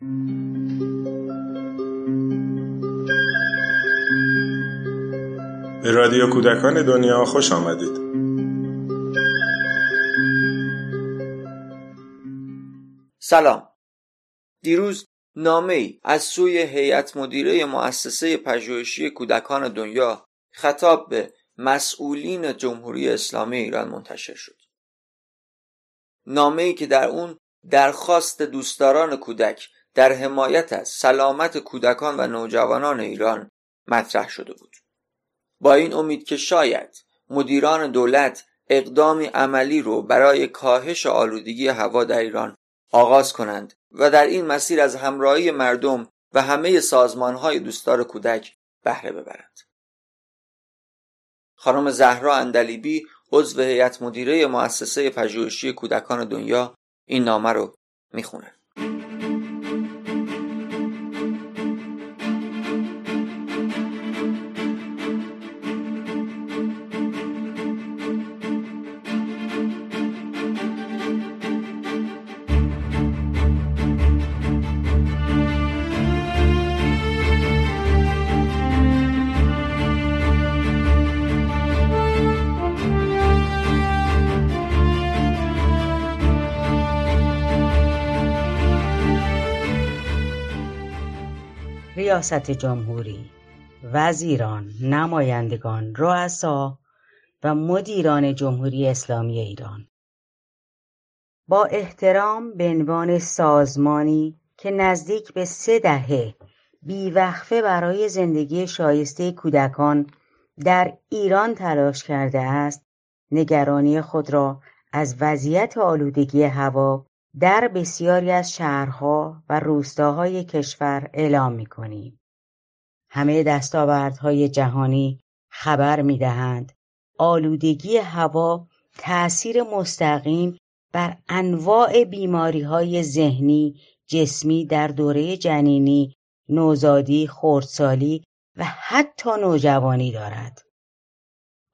به رادیو کودکان دنیا خوش آمدید. سلام. دیروز نامه ای از سوی هیئت مدیره مؤسسه پژوهشی کودکان دنیا خطاب به مسئولین جمهوری اسلامی ایران منتشر شد. نامه ای که در اون درخواست دوستداران کودک در حمایت از سلامت کودکان و نوجوانان ایران مطرح شده بود با این امید که شاید مدیران دولت اقدامی عملی رو برای کاهش آلودگی هوا در ایران آغاز کنند و در این مسیر از همراهی مردم و همه سازمانهای دوستدار کودک بهره ببرند. خانم زهرا اندلیبی عضو هیئت مدیره مؤسسه پژوهشی کودکان دنیا این نامه رو می‌خونه. ریاست جمهوری. وزیران نمایندگان رؤسا و مدیران جمهوری اسلامی ایران. با احترام به عنوان سازمانی که نزدیک به سه دهه بیوقفه برای زندگی شایسته کودکان در ایران تلاش کرده است نگرانی خود را از وضعیت آلودگی هوا در بسیاری از شهرها و روستاهای کشور اعلام می‌کنیم. همه دستاوردهای جهانی خبر می‌دهند آلودگی هوا تأثیر مستقیم بر انواع بیماریهای ذهنی، جسمی در دوره جنینی، نوزادی، خردسالی و حتی نوجوانی دارد.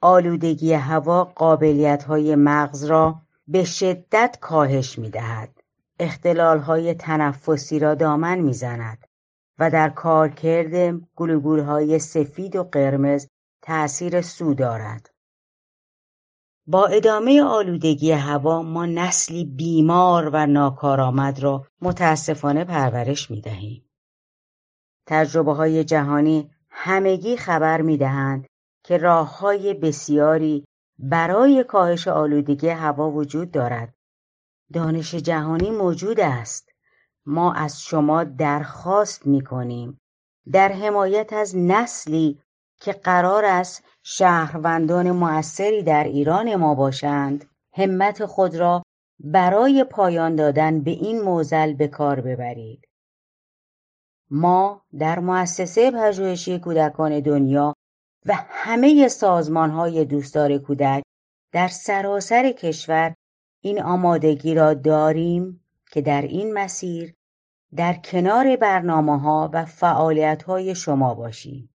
آلودگی هوا قابلیت‌های مغز را به شدت کاهش. اختلال های تنفسی را دامن می زند و در کارکرد گلوگول های سفید و قرمز تأثیر سو دارد. با ادامه آلودگی هوا ما نسلی بیمار و ناکارآمد را متاسفانه پرورش می دهیم. تجربه های جهانی همگی خبر می دهند که راه های بسیاری برای کاهش آلودگی هوا وجود دارد. دانش جهانی موجود است. ما از شما درخواست می کنیم در حمایت از نسلی که قرار است شهروندان موثری در ایران ما باشند همت خود را برای پایان دادن به این موزل به کار ببرید. ما در مؤسسه پژوهشی کودکان دنیا و همه سازمان های دوستدار کودک در سراسر کشور این آمادگی را داریم که در این مسیر در کنار برنامه ها و فعالیت های شما باشیم.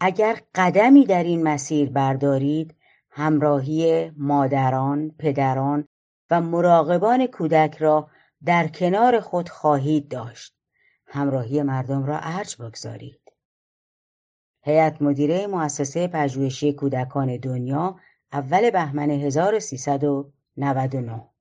اگر قدمی در این مسیر بردارید همراهی مادران، پدران و مراقبان کودک را در کنار خود خواهید داشت. همراهی مردم را ارج بگذارید. هیئت مدیره مؤسسه پژوهشی کودکان دنیا اول بهمن 1399